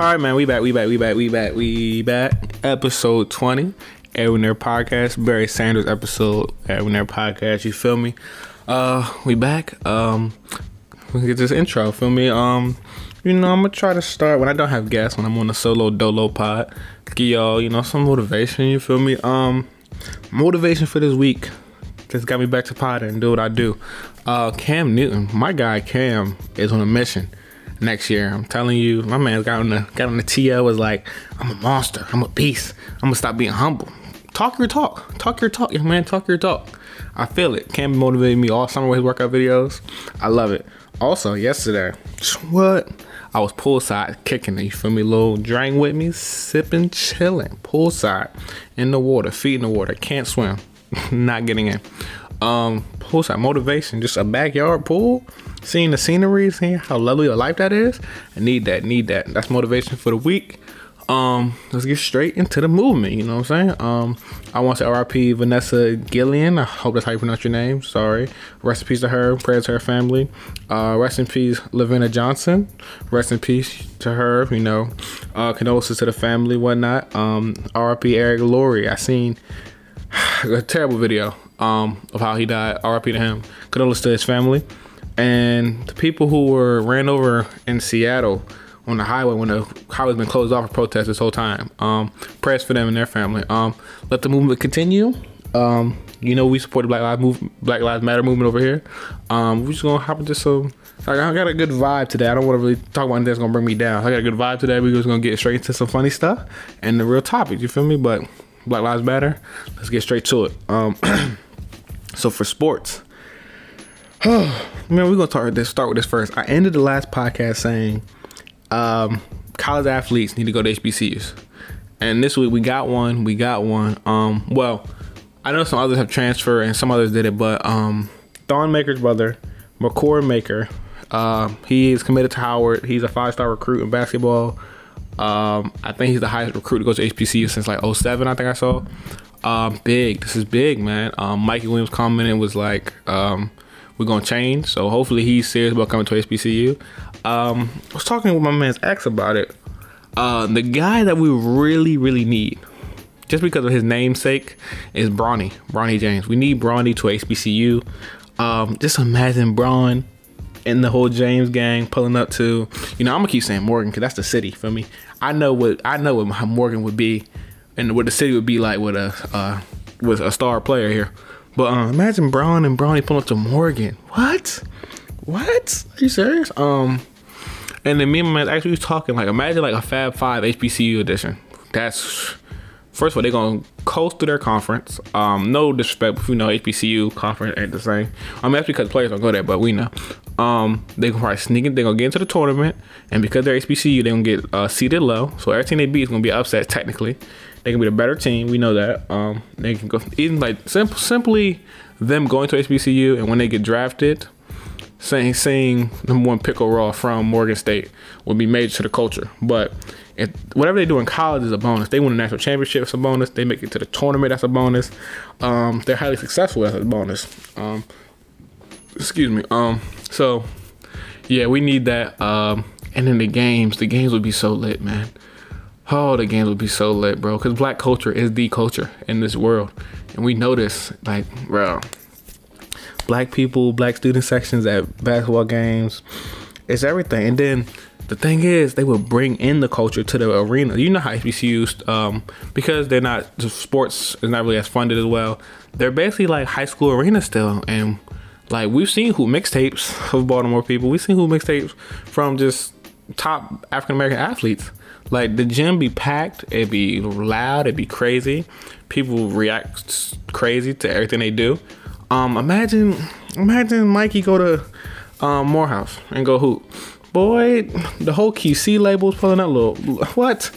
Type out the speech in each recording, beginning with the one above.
All right, man. We back. We back. We back. We back. We back. Episode twenty. Edwin Air Podcast. Barry Sanders episode. Edwin Air Podcast. You feel me? Uh, we back. Um, we get this intro. Feel me? Um, you know, I'm gonna try to start when I don't have gas. When I'm on a solo dolo pod, give y'all, you know, some motivation. You feel me? Um, motivation for this week. Just got me back to pod and do what I do. Uh, Cam Newton, my guy Cam, is on a mission next year. I'm telling you, my man got on the got on the TL was like, I'm a monster, I'm a beast, I'm gonna stop being humble. Talk your talk, talk your talk, young man, talk your talk. I feel it. Cam motivated me all summer with his workout videos. I love it. Also, yesterday, what? I was poolside kicking it. You feel me? Little drink with me, sipping, chilling, poolside in the water, feet in the water. Can't swim, not getting in. Um, poolside motivation, just a backyard pool, seeing the scenery, seeing how lovely a life that is. I need that, need that. That's motivation for the week. Um, let's get straight into the movement. You know what I'm saying? Um, I want to RIP Vanessa Gillian. I hope that's how you pronounce your name. Sorry. Rest in peace to her. Prayers to her family. Uh, rest in peace, Lavenna Johnson. Rest in peace to her. You know, uh, condolences to the family, whatnot. Um, RIP Eric Laurie. I seen a terrible video um, of how he died. RIP to him. Condolences to his family and the people who were ran over in Seattle on the highway when the highway's been closed off for protests this whole time. Um, prayers for them and their family. Um, let the movement continue. Um, you know we support the Black Lives Move, Black Lives Matter movement over here. Um, we're just gonna hop into some. I got a good vibe today. I don't want to really talk about anything that's gonna bring me down. I got a good vibe today. We're just gonna get straight into some funny stuff and the real topics. You feel me? But Black Lives Matter. Let's get straight to it. Um, so for sports, oh, man, we're gonna start this. Start with this first. I ended the last podcast saying um, college athletes need to go to HBCUs, and this week we got one. We got one. Um, well, I know some others have transferred and some others did it, but um, Thon Maker's brother, Makur Maker, uh, he is committed to Howard. He's a five star recruit in basketball. Um, I think he's the highest recruit to go to HBCU since like 07, I think I saw. Um, big. This is big, man. Um, Mikey Williams commented was like, um, we're gonna change. So hopefully he's serious about coming to HBCU. Um, I was talking with my man's ex about it. Uh, the guy that we really, really need, just because of his namesake, is Bronny. Bronny James. We need Bronny to HBCU. Um, just imagine Bron and the whole James gang pulling up to, you know, I'm gonna keep saying Morgan because that's the city for me. I know what I know what Morgan would be, and what the city would be like with a uh, with a star player here. But uh, imagine Bron and Bronny pulling up to Morgan. What? What? Are you serious? Um, and then me and my man actually was talking like, imagine like a Fab Five HBCU edition. That's first of all they're gonna coast through their conference. Um, no disrespect, but you know HBCU conference ain't the same. I mean that's because players don't go there, but we know. Um, they can probably sneak in. They're gonna get into the tournament, and because they're HBCU, they're gonna get uh, seated low. So every team they beat is gonna be upset technically. They can be the better team. We know that. Um, they can go even like simply them going to HBCU, and when they get drafted, saying saying number one pick overall from Morgan State would be major to the culture. But if, whatever they do in college is a bonus. They win a national championship, it's a bonus. They make it to the tournament, that's a bonus. Um, they're highly successful, that's a bonus. Um, excuse me. Um, so yeah, we need that. Um, and then the games, the games would be so lit, man. Oh, the games would be so lit, bro. Because black culture is the culture in this world. And we this. Like, bro, black people, black student sections at basketball games, it's everything. And then the thing is, they would bring in the culture to the arena. You know how HBCUs, um, because they're not, the sports is not really as funded as well. They're basically like high school arena still. And like, we've seen who mixtapes of Baltimore people, we've seen who mixtapes from just top African American athletes. Like the gym be packed, it be loud, it be crazy. People react crazy to everything they do. Um, imagine, imagine Mikey go to um, Morehouse and go hoop. Boy, the whole QC labels pulling up. Little what?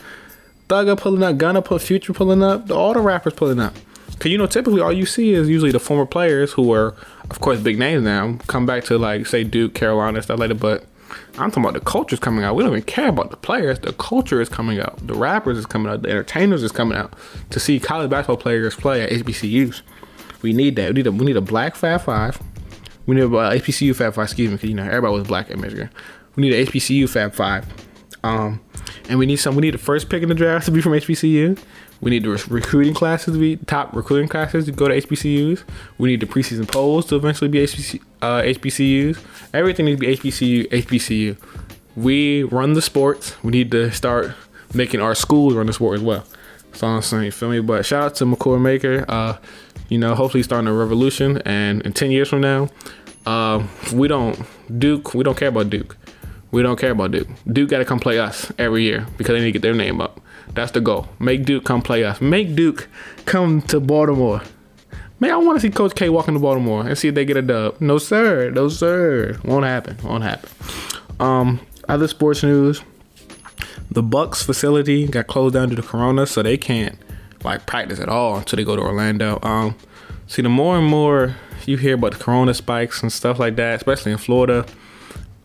Thugger pulling up, Gunna put Future pulling up, all the rappers pulling up. Cause you know, typically all you see is usually the former players who are, of course, big names now. Come back to like say Duke, Carolina, stuff like that. But I'm talking about the culture's coming out. We don't even care about the players. The culture is coming out. The rappers is coming out. The entertainers is coming out to see college basketball players play at HBCUs. We need that. We need a we need a black Fab Five. We need a uh, HBCU Fab Five. Excuse me, because you know everybody was black in Michigan. We need a HBCU Fab Five. Um, and we need some. We need the first pick in the draft to be from HBCU. We need the recruiting classes to be top recruiting classes to go to HBCUs. We need the preseason polls to eventually be HBC, uh, HBCUs. Everything needs to be HBCU. HBCU. We run the sports. We need to start making our schools run the sport as well. That's all I'm saying. You feel me? But shout out to Makur Maker. Uh, you know, hopefully starting a revolution. And in 10 years from now, uh, we don't Duke. We don't care about Duke. We don't care about Duke. Duke got to come play us every year because they need to get their name up. That's the goal. Make Duke come play us. Make Duke come to Baltimore. Man, I want to see Coach K walk into Baltimore and see if they get a dub. No sir, no sir. Won't happen. Won't happen. Um, other sports news. The Bucks facility got closed down due to Corona, so they can't like practice at all until they go to Orlando. Um, see, the more and more you hear about the Corona spikes and stuff like that, especially in Florida,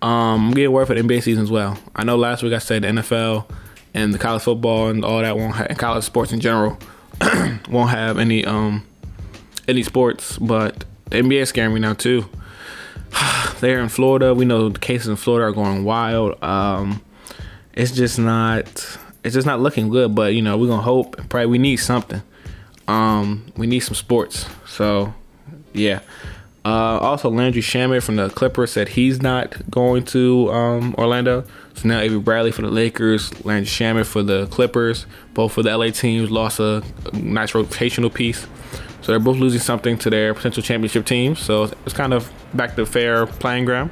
um, I'm getting worried for the NBA season as well. I know last week I said the NFL and the college football and all that won't have, and college sports in general won't have any um any sports, but the NBA is scaring me now too. They're in Florida. We know the cases in Florida are going wild. Um, it's just not it's just not looking good. But you know we're gonna hope. And probably we need something. Um, we need some sports. So yeah. Uh, also, Landry Shamet from the Clippers said he's not going to um, Orlando. So now Avery Bradley for the Lakers, Landry Shamet for the Clippers. Both for the LA teams lost a, nice rotational piece. So they're both losing something to their potential championship teams. So it's kind of back to fair playing ground.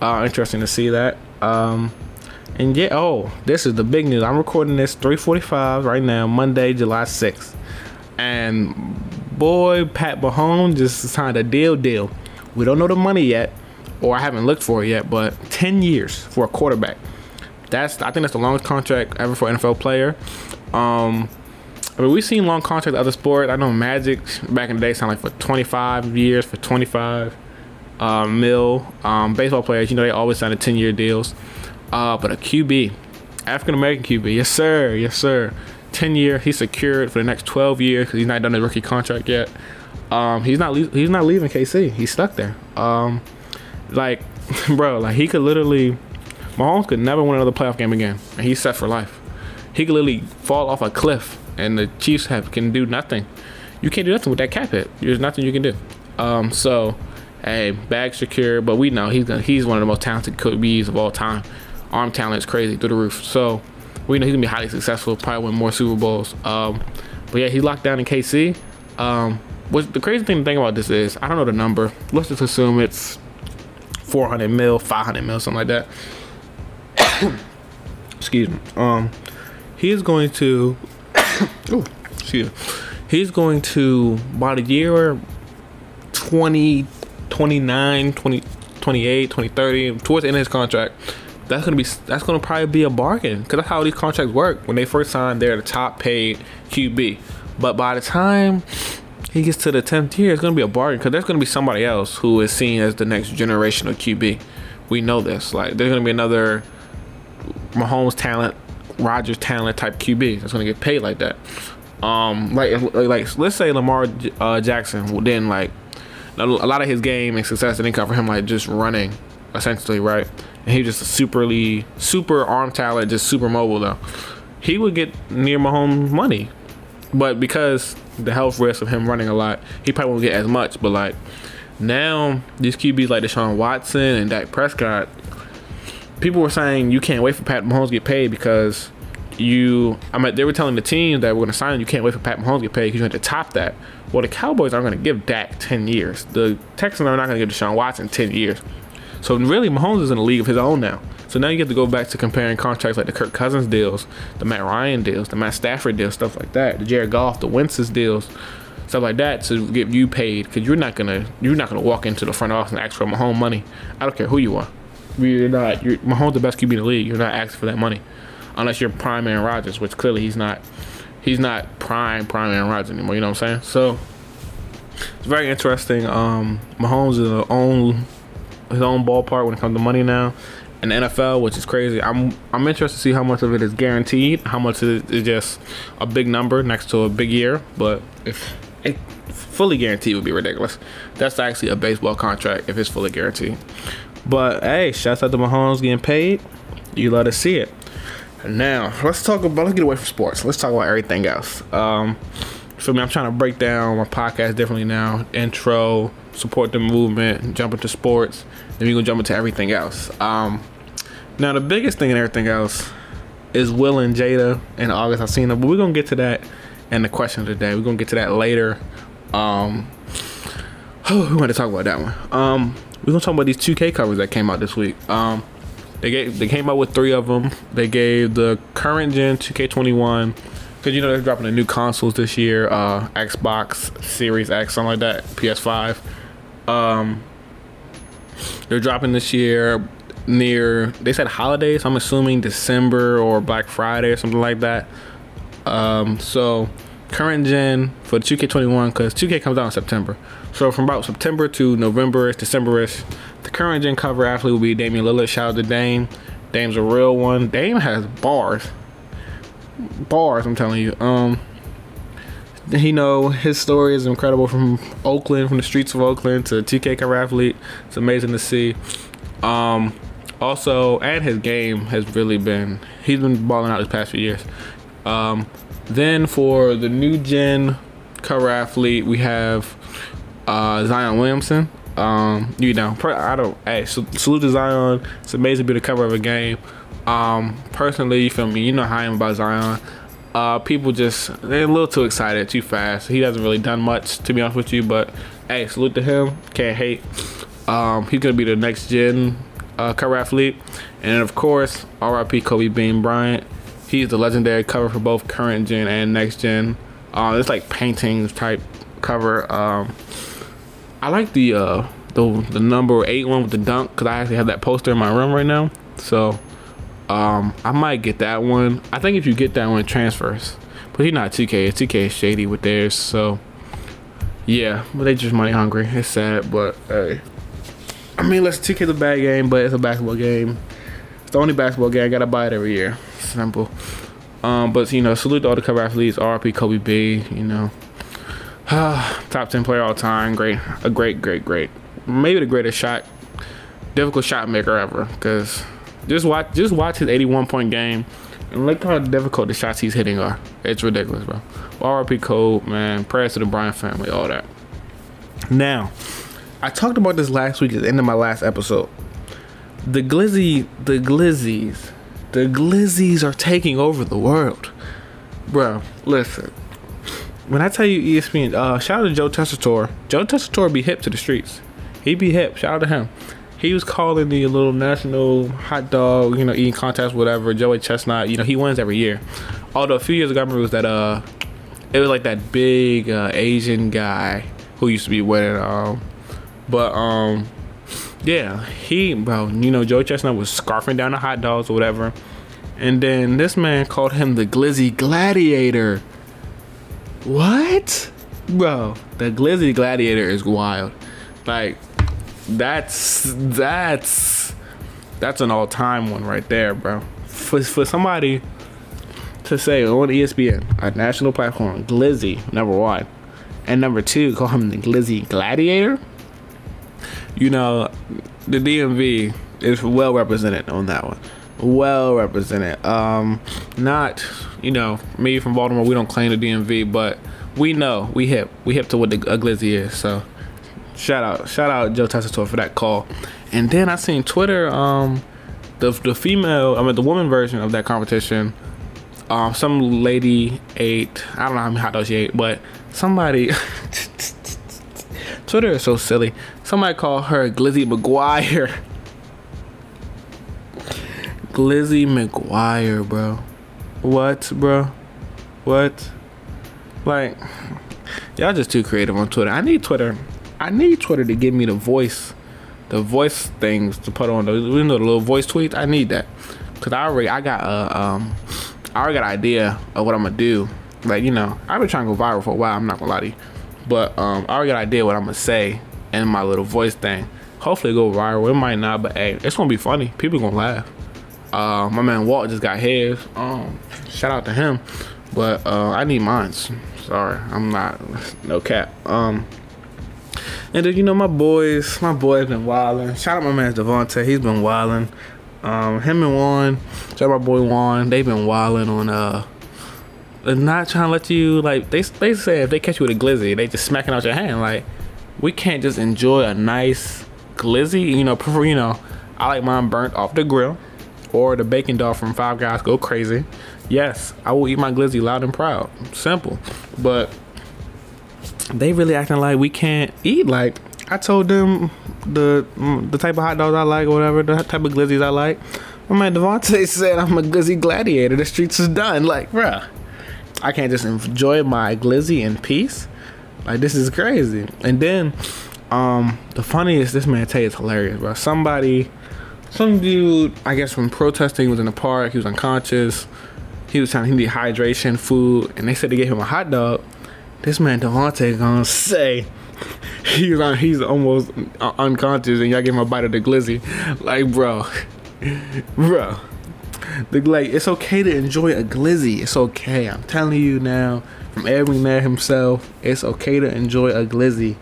Uh, interesting to see that. Um, and yeah, oh, this is the big news. I'm recording this 3:45 right now, Monday, July 6th. And boy, Pat Mahomes just signed a deal deal. We don't know the money yet, or I haven't looked for it yet, but 10 years for a quarterback. That's I think that's the longest contract ever for an NFL player. Um, I mean, we've seen long contracts other sports. I know Magic back in the day signed like for 25 years, for 25 uh, mil. Um, baseball players, you know, they always sign a 10 year deals. Uh, but a QB, African American QB, yes sir, yes sir. 10 year. He's secured for the next 12 years because he's not done his rookie contract yet. Um, he's not he's not leaving KC. He's stuck there. Um, like, bro, like he could literally, Mahomes could never win another playoff game again, and he's set for life. He could literally fall off a cliff, and the Chiefs have can do nothing. You can't do nothing with that cap hit. There's nothing you can do. Um, so, hey, bag secure, but we know he's gonna, he's one of the most talented QBs of all time. Arm talent is crazy through the roof. So we know he's gonna be highly successful, probably win more Super Bowls. Um, but yeah, he's locked down in KC. Um, what the crazy thing to think about this is, I don't know the number. Let's just assume it's 400 mil, 500 mil, something like that. excuse me. Um, he is going to. oh, excuse me. He's going to by the year 20, 29, 20, 28, 2030, towards the end of his contract that's gonna be that's gonna probably be a bargain because that's how these contracts work. When they first sign, they're the top paid QB, but by the time he gets to the tenth year, it's gonna be a bargain because there's gonna be somebody else who is seen as the next generation of QB. We know this. Like there's gonna be another Mahomes talent, Rodgers talent type QB that's gonna get paid like that. Um, like like let's say Lamar uh, Jackson, then like a lot of his game and success didn't come from him like just running, essentially, right? and he just superly super arm talent, just super mobile though. He would get near Mahomes money, but because the health risk of him running a lot, he probably won't get as much. But like now, these QBs like Deshaun Watson and Dak Prescott, people were saying you can't wait for Pat Mahomes to get paid because you. I mean, they were telling the team that we're going to sign. You can't wait for Pat Mahomes to get paid because you have to top that. Well, the Cowboys aren't going to give Dak ten years. The Texans are not going to give Deshaun Watson ten years. So really, Mahomes is in a league of his own now. So now you get to go back to comparing contracts like the Kirk Cousins deals, the Matt Ryan deals, the Matt Stafford deals, stuff like that, the Jared Goff, the Wentz's deals, stuff like that to get you paid because you're not gonna you're not gonna walk into the front office and ask for Mahomes money. I don't care who you are. You're not. You're, Mahomes the best QB in the league. You're not asking for that money, unless you're prime Aaron Rodgers, which clearly he's not. He's not prime prime Aaron Rodgers anymore. You know what I'm saying? So it's very interesting. Um, Mahomes is a own his own ballpark when it comes to money now. In the NFL, which is crazy. I'm I'm interested to see how much of it is guaranteed, how much is just a big number next to a big year. But if it fully guaranteed would be ridiculous. That's actually a baseball contract if it's fully guaranteed. But hey, shouts out to Mahomes getting paid. You love to see it. Now let's talk about. Let's get away from sports. Let's talk about everything else. Um, for me, I'm trying to break down my podcast differently now. Intro, support the movement, jump into sports, then we gonna jump into everything else. Um, now the biggest thing and everything else is Will and Jada in August. I've seen them, but we're gonna get to that in the question of the day. We're gonna get to that later. Um, oh, we want to talk about that one. Um, we're gonna talk about these 2K covers that came out this week. Um, they gave they came out with three of them. They gave the current gen 2K21 because you know they're dropping the new consoles this year, uh, Xbox Series X, something like that, PS5. Um, they're dropping this year near they said holidays. I'm assuming December or Black Friday or something like that. Um, so current gen for the 2K21 because 2K comes out in September. So from about September to November, Decemberish, the current gen cover athlete will be Damian Lillard. Shout out to Dame. Dame's a real one. Dame has bars bars. I'm telling you. Um, he know his story is incredible from Oakland, from the streets of Oakland to 2K cover athlete. It's amazing to see. Um, also, and his game has really been he's been balling out this past few years. Um, then for the new gen cover athlete, we have uh, Zion Williamson. Um, you know, I don't. Hey, salute to Zion. It's amazing to be the cover of a game. Um, personally, feel me? You know how I am about Zion. Uh, people just they're a little too excited, too fast. He hasn't really done much, to be honest with you. But hey, salute to him. Can't hate. Um, he's gonna be the next gen uh, cover athlete, and of course, R.I.P. Kobe Bean Bryant. He's the legendary cover for both current gen and next gen. Uh, it's like paintings type cover. Um, I like the uh, the the number eight one with the dunk because I actually have that poster in my room right now. So um, I might get that one. I think if you get that one, transfers. But he's not 2K. 2K is shady with theirs. So, yeah. But they just money hungry. It's sad, but hey. I mean, let's 2K the bad game, but it's a basketball game. It's the only basketball game. I gotta buy it every year. Simple. Um, but you know, salute to all the cover athletes. RP Kobe B. You know, top 10 player all time. Great, a great, great, great. Maybe the greatest shot, difficult shot maker ever. Cause just watch just watch his 81 point game and look how difficult the shots he's hitting are. It's ridiculous, bro. RP Code, man. Prayers to the Bryant family, all that. Now, I talked about this last week at the end of my last episode. The Glizzy, the Glizzies, the Glizzies are taking over the world. Bro, listen. When I tell you ESPN, uh, shout out to Joe Tessitore. Joe Tessitore be hip to the streets. He be hip. Shout out to him he was calling the little national hot dog, you know, eating contest, whatever. Joey Chestnut, you know, he wins every year. Although a few years ago, I remember it was that uh, it was like that big uh, Asian guy who used to be winning. Um, but um, yeah, he, bro, you know, Joey Chestnut was scarfing down the hot dogs or whatever, and then this man called him the Glizzy Gladiator. What, bro? The Glizzy Gladiator is wild. Like that's that's that's an all time one right there, bro. For for somebody to say on ESPN, a national platform, Glizzy, number one, and number two, call him the Glizzy Gladiator. You know, the DMV is well represented on that one. Well represented. Um, not you know me from Baltimore. We don't claim the DMV, but we know we hip. We hip to what the a Glizzy is. So Shout out, shout out Joe Tessitore for that call. And then I seen Twitter, um, the the female, I mean the woman version of that competition. Um, some lady ate. I don't know how many hot dogs she ate, but somebody. Twitter is so silly. Somebody called her Glizzy McGuire. Glizzy McGuire, bro. What, bro? What? Like, y'all just too creative on Twitter. I need Twitter. I need Twitter to give me the voice, the voice things to put on the you know the little voice tweets. I need that because I already I got a um I already got an idea of what I'm gonna do. Like you know I've been trying to go viral for a while. I'm not gonna lie to you, but um I already got an idea what I'm gonna say in my little voice thing. Hopefully it go viral. It might not, but hey, it's gonna be funny. People gonna laugh. Uh, my man Walt just got his. Um, shout out to him. But uh, I need mines. Sorry, I'm not no cap. Um, and then you know my boys, my boys been wilding. Shout out my man Devontae, he's been wilding. Um, him and Juan, shout out my boy Juan. They've been wilding on uh, not trying to let you like they they say if they catch you with a glizzy, they just smacking out your hand. Like we can't just enjoy a nice glizzy. You know, prefer you know, I like mine burnt off the grill or the bacon dog from Five Guys. Go crazy. Yes, I will eat my glizzy loud and proud. Simple, but they really acting like we can't eat. Like I told them the the type of hot dogs I like or whatever, the type of glizzies I like. My man Devontae said I'm a glizzy gladiator. The streets is done. Like, bruh, I can't just enjoy my glizzy in peace. Like this is crazy. And then, um, the funniest this man Tay is hilarious, bro. Somebody, some dude, I guess from protesting was in the park. He was unconscious. He was trying. He need hydration, food, and they said they gave him a hot dog. This man Devontae gonna say he's on. He's almost unconscious, and y'all give him a bite of the glizzy. Like, bro, bro. The like, it's okay to enjoy a glizzy. It's okay. I'm telling you now, from every there himself, it's okay to enjoy a glizzy.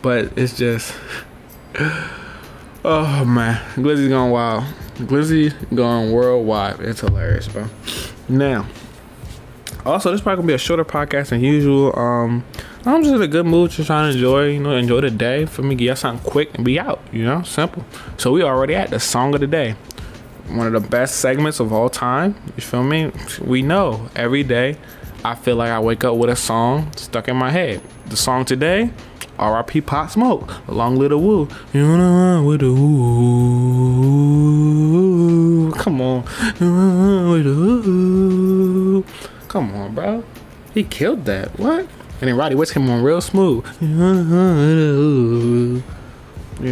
But it's just, oh man, glizzy gone wild. Glizzy gone worldwide. It's hilarious, bro. Now, also, this probably gonna be a shorter podcast than usual. Um, I'm just in a good mood, just trying to enjoy, you know, enjoy the day. For me, get something quick and be out. You know, simple. So we already at the song of the day. One of the best segments of all time. You feel me? We know every day. I feel like I wake up with a song stuck in my head. The song today, R.I.P. Pop Smoke, Long Live the Woo. You know with the woo. Come on, with the woo. Come on, bro. He killed that. What? And then Roddy West came on real smooth. You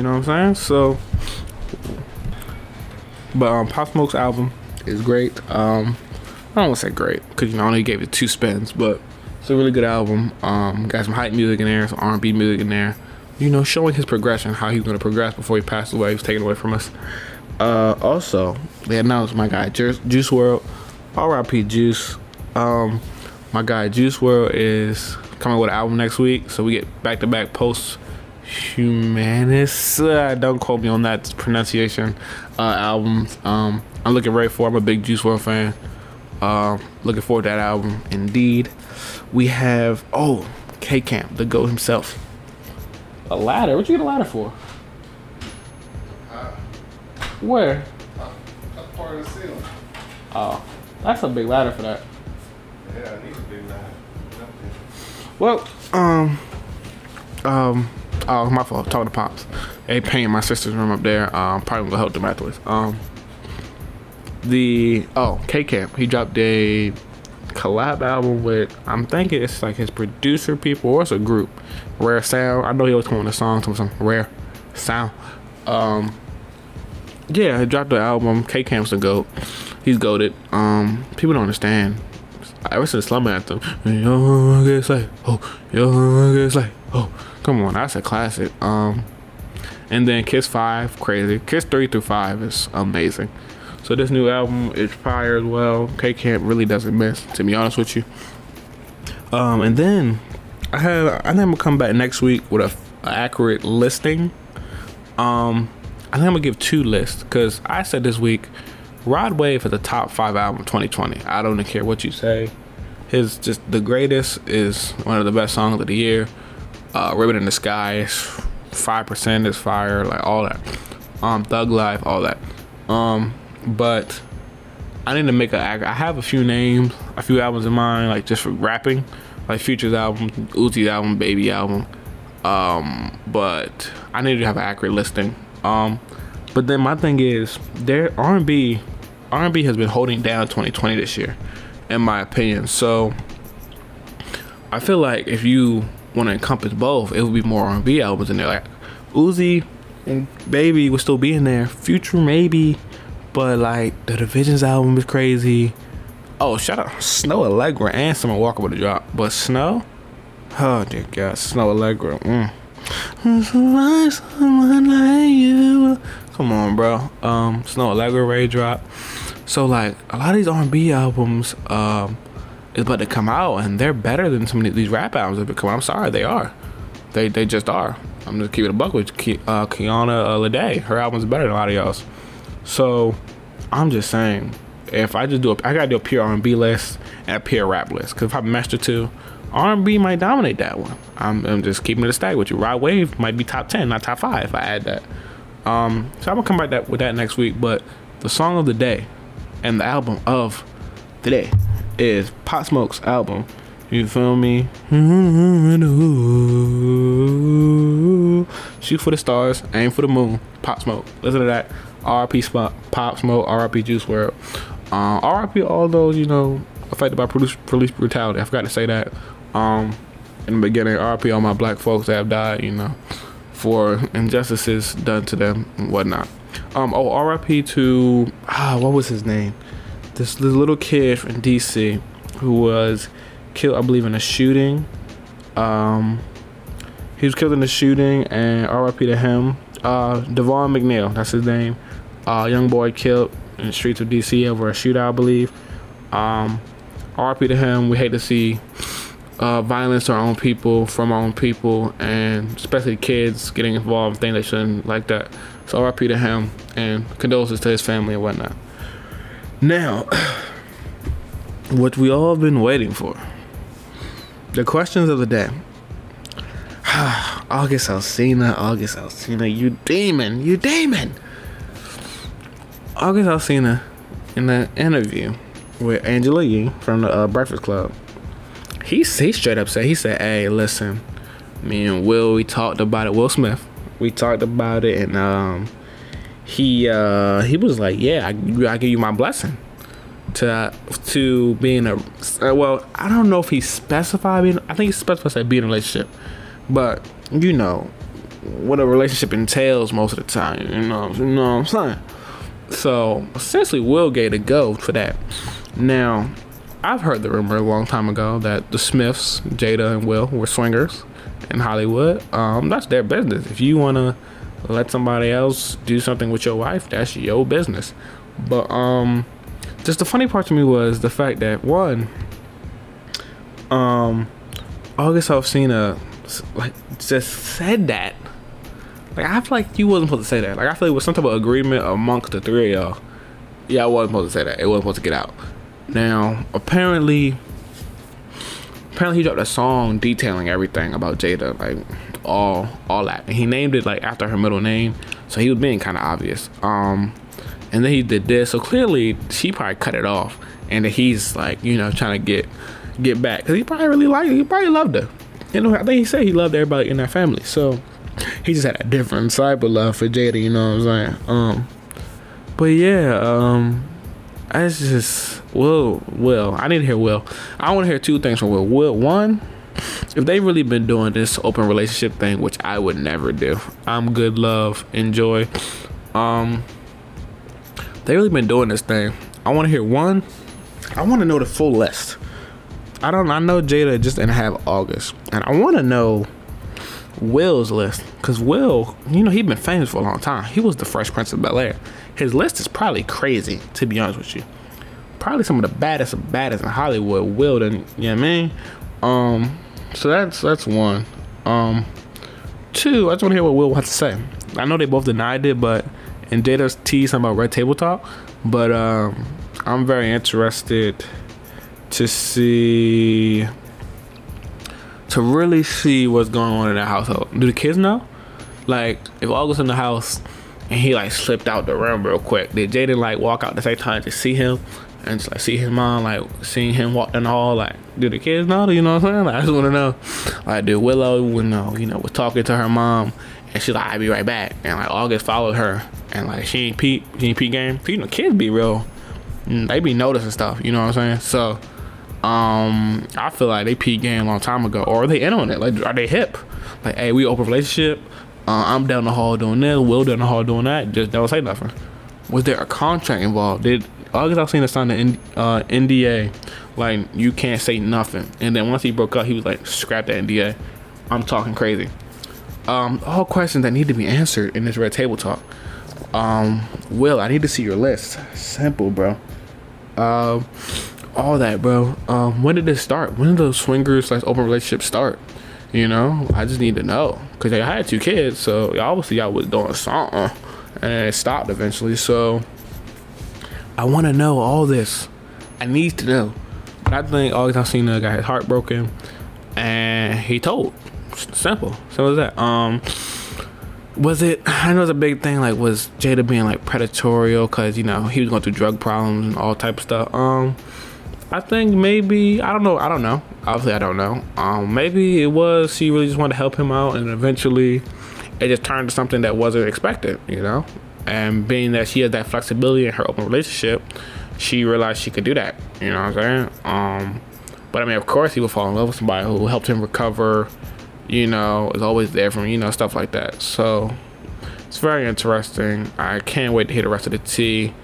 know what I'm saying? So, but um, Pop Smoke's album is great. Um, I don't want to say great because you know I only gave it two spins, but it's a really good album. Um, got some hype music in there, some R&B music in there. You know, showing his progression, how he's gonna progress before he passed away. He was taken away from us. Uh, also, they announced my guy Juice WRLD, R.I.P. Juice. Um, my guy Juice WRLD is coming with an album next week, so we get back to back post humanis. Uh, don't quote me on that pronunciation. Uh, albums. Um, I'm looking right for. I'm a big Juice WRLD fan. Uh, looking forward to that album. Indeed, we have oh K Camp, the goat himself. A ladder? What you get a ladder for? Uh, Where? uh, that's part of the ceiling. Oh, that's a big ladder for that. Well, um, um, oh, my fault. Talking to pops. They painting my sister's room up there. Um, probably gonna help them afterwards. Um, the oh K Camp, he dropped a collab album with I'm thinking it's like his producer people or it's a group. Rare Sound. I know he always come a song to some rare sound. Um, yeah, he dropped the album. K Camp's a goat. He's goaded. Um, people don't understand. Ever since Slum Anthem, yo, it's like, oh, like, oh, come on, that's a classic. Um, and then Kiss Five, crazy. Kiss Three through Five is amazing. So this new album is fire as well. K Camp really doesn't miss, to be honest with you. Um, and then I have I think I'm gonna come back next week with a, a accurate listing. Um, I think I'm gonna give two lists because I said this week Rod Wave is the top five album of 2020. I don't care what you say. His just the greatest is one of the best songs of the year. Uh, Ribbon in the Sky five percent is fire, like all that. Um, Thug Life, all that. Um, but I need to make a. I have a few names, a few albums in mind, like just for rapping, like Future's album, Uzi's album, Baby album. Um, but I need to have an accurate listing. Um, but then my thing is, their R&B, R&B has been holding down 2020 this year, in my opinion. So I feel like if you want to encompass both, it would be more R&B albums in there. Like Uzi and Baby would still be in there. Future maybe, but like the Divisions album is crazy. Oh, shout out Snoh Aalegra and Summer Walker with a drop, but Snoh, oh dear God, Snoh Aalegra. Mm. Come on, bro. Um, Snoh Aalegra Ray drop. So like a lot of these R&B albums, um, is about to come out, and they're better than some of these rap albums that have come out. I'm sorry, they are. They they just are. I'm just keeping a buck with Ki- uh, Kiana uh, Lede. Her album's better than a lot of y'all's. So I'm just saying, if I just do a, I gotta do a pure R&B list and a pure rap list. Cause if I master two, R&B might dominate that one. I'm, I'm just keeping it a stack with you. Rod Wave might be top ten, not top five. If I add that. Um, so I'm gonna come back that with that next week. But the song of the day and the album of the day is Pop Smoke's album. You feel me? Shoot for the stars, aim for the moon. Pop Smoke. Listen to that. RP Spot, Pop Smoke, RP Juice WRLD. Uh, RP all those you know affected by police, police brutality. I forgot to say that. Um, in the beginning, RP all my black folks that have died. You know, for injustices done to them and whatnot. Um, oh, RIP to ah, what was his name? This, little kid from DC who was killed, I believe, in a shooting. Um, he was killed in a shooting, and RIP to him. Uh, Davon McNeal, that's his name. Uh, young boy killed in the streets of DC over a shootout, I believe. Um, RIP to him. We hate to see uh, violence to our own people, from our own people, and especially kids getting involved in things they shouldn't like that. So RIP to him, and condolences to his family and whatnot. Now, what we all been waiting for. The questions of the day. August Alsina, August Alsina, you demon, you demon. August Alsina, in the interview with Angela Yee from the uh, Breakfast Club, he he straight up said he said, "Hey, listen, me and Will we talked about it. Will Smith, we talked about it, and um, he uh, he was like, yeah, I, I give you my blessing." to to being a uh, well, I don't know if he specified being. I think he specified being a relationship, but you know what a relationship entails most of the time. You know, you know what I'm saying. So essentially, Will gave a go for that. Now, I've heard the rumor a long time ago that the Smiths, Jada and Will, were swingers in Hollywood. Um, that's their business. If you wanna let somebody else do something with your wife, that's your business. But um just the funny part to me was the fact that one, um, August Alsina like just said that. Like I feel like you wasn't supposed to say that. Like I feel like it was some type of agreement amongst the three of y'all. Yeah, I wasn't supposed to say that. It wasn't supposed to get out. Now, apparently, apparently he dropped a song detailing everything about Jada, like all all that, and he named it like after her middle name. So he was being kind of obvious. Um, and then he did this. So clearly, she probably cut it off, and he's like, you know, trying to get get back because he probably really liked. Her. He probably loved her. You know, I think he said he loved everybody in that family. So he just had a different type of love for Jada. You know what I'm saying? Um, but yeah, um, I just Will. Will, I need to hear Will. I want to hear two things from Will. Will, one, if they really been doing this open relationship thing, which I would never do. I'm good, love, enjoy. Um, they really been doing this thing. I want to hear one. I want to know the full list. I don't. I know Jada just didn't have August, and I want to know Will's list because Will, you know, he been famous for a long time. He was the Fresh Prince of Bel Air. His list is probably crazy, to be honest with you. Probably some of the baddest of baddest in Hollywood. Will, then you know what I mean. Um, so that's that's one. Um, two. I just want to hear what Will has to say. I know they both denied it, but and Jada's teased about Red Table Talk, but um, I'm very interested to see to really see what's going on in that household. Do the kids know? Like, if August in the house and he like slipped out the room real quick, did Jaden like walk out the same time to see him and just like see his mom like seeing him walk down the hall? Like, do the kids know? You know what I'm saying? Like, I just want to know. Like, did Willow, you know, you know, was talking to her mom and she's like, I'll be right back. And like August followed her and like she ain't peep, she ain't peep game. You know, kids be real. They be noticing stuff, you know what I'm saying? So um I feel like they peep game a long time ago. Or are they in on it? Like are they hip? Like, hey, we open relationship. Uh, I'm down the hall doing this, Will down the hall doing that. Just don't say nothing. Was there a contract involved? Did August Alsina sign the uh, NDA? Like you can't say nothing. And then once he broke up, he was like, scrap that NDA. I'm talking crazy. Um, all questions that need to be answered in this red table talk. Um, Will, I need to see your list. Simple, bro. Um, all that, bro. Um, when did this start? When did those swingers like open relationships start? You know, I just need to know because I had two kids, so obviously y'all was doing something. and it stopped eventually. So I want to know all this. I need to know. But I think August Alsina got his heart broken, and he told. Simple, simple as that. Um, was it? I know it's a big thing. Like, was Jada being like predatory because you know he was going through drug problems and all type of stuff. Um, I think maybe I don't know. I don't know. Obviously, I don't know. Um, maybe it was she really just wanted to help him out, and eventually, it just turned to something that wasn't expected. You know, and being that she had that flexibility in her open relationship, she realized she could do that. You know what I'm saying? Um, but I mean, of course, he would fall in love with somebody who helped him recover. You know, is always there for him. You know, stuff like that. So it's very interesting. I can't wait to hear the rest of the tea.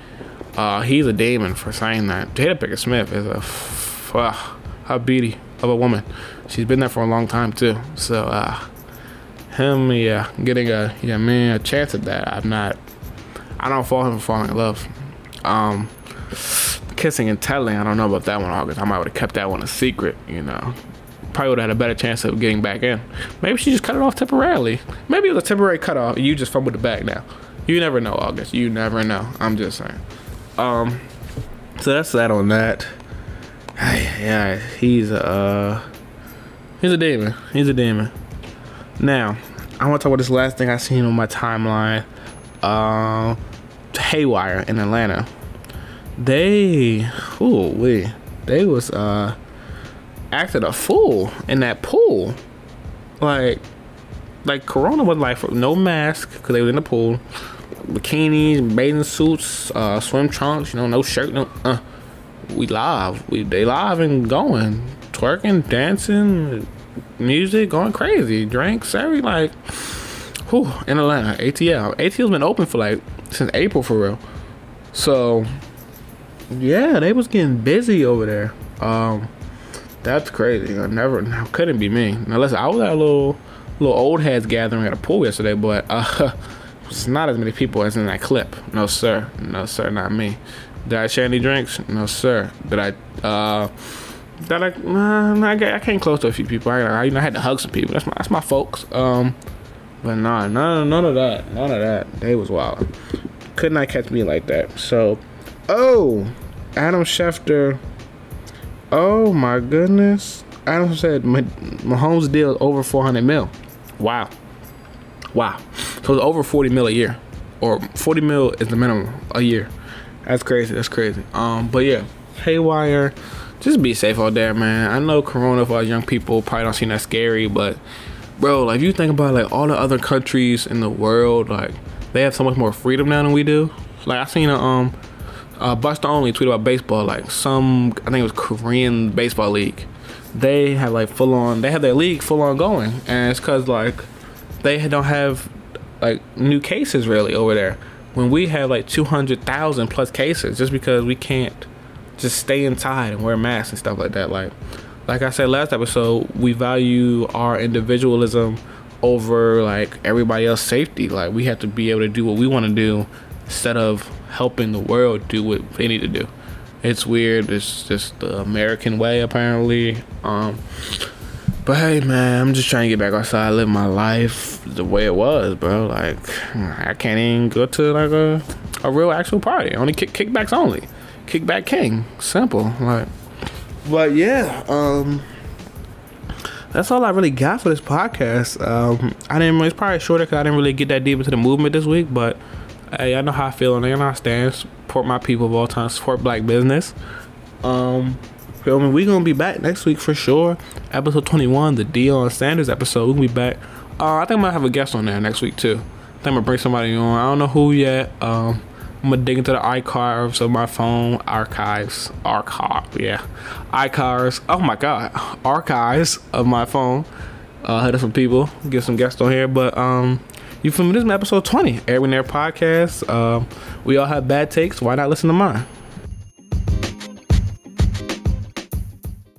Uh, he's a demon for saying that. Jada Pinkett Smith is a f- uh, a beauty of a woman. She's been there for a long time too. So uh, him, yeah, getting a yeah man a chance at that. I'm not. I don't fall him for falling in love. Um, kissing and telling. I don't know about that one, August. I might would have kept that one a secret. You know, probably would have had a better chance of getting back in. Maybe she just cut it off temporarily. Maybe it was a temporary cut off. You just fumbled it back now. You never know, August. You never know. I'm just saying. Um, so that's that on that. Yeah, he's a uh, he's a demon. He's a demon. Now, I want to talk about this last thing I seen on my timeline. Um, Haywire in Atlanta. They, ooh, we, they was uh acted a fool in that pool. Like, like Corona was like no mask because they were in the pool bikinis, bathing suits, uh, swim trunks, you know, no shirt, no. Uh, we live, we they live and going, twerking, dancing, music, going crazy, drinks, every like, whew, in Atlanta, ATL. ATL's been open for like since April for real. So, yeah, they was getting busy over there. Um, that's crazy. I never couldn't be me. Now listen, I was at a little little old heads gathering at a pool yesterday, but uh It's not as many people as in that clip. No, sir. No, sir, not me. Did I share any drinks? No, sir. Did I, uh, did I, uh, I, came close to a few people. I, I, you know, I had to hug some people. That's my, that's my folks. Um, but nah, none, none of that. None of that. They was wild. Could not catch me like that. So, oh, Adam Schefter. Oh my goodness. Adam said Mahomes deal over 400 mil. Wow. Wow. So it's over 40 mil a year. Or 40 mil is the minimum a year. That's crazy. That's crazy. Um, but yeah, haywire. Just be safe out there, man. I know Corona for us young people probably don't seem that scary, but bro, like you think about like all the other countries in the world, like they have so much more freedom now than we do. Like I seen a um uh, Buster Olney tweet about baseball, like some I think it was Korean baseball league. They have like full on. They have their league full on going, and it's cause like they don't have like new cases really over there. When we have like 200,000 plus cases just because we can't just stay inside and wear masks and stuff like that. Like like I said last episode we value our individualism over like everybody else safety. Like we have to be able to do what we want to do instead of helping the world do what they need to do. It's weird. It's just the American way apparently. Um but hey, man, I'm just trying to get back outside, live my life the way it was, bro. Like, I can't even go to like a a real actual party. Only kick kickbacks only. Kickback king. Simple. Like, but yeah, um, that's all I really got for this podcast. Um, I didn't. It's probably shorter because I didn't really get that deep into the movement this week. But hey, I know how I feel and I know how I stand. Support my people of all time. Support black business. Um, Feel me? We gonna be back next week for sure. Episode 21, the Deion Sanders episode. We gonna be back. Uh, I think I might have a guest on there next week too. I think I'm gonna bring somebody on. I don't know who yet. Um, I'm gonna dig into the archives of my phone. Archives, archive, yeah, archives. Oh my god, archives of my phone. Uh, hit up some people, get some guests on here. But um, you me? This is episode 20, Air Air podcast. Uh, we all have bad takes. Why not listen to mine?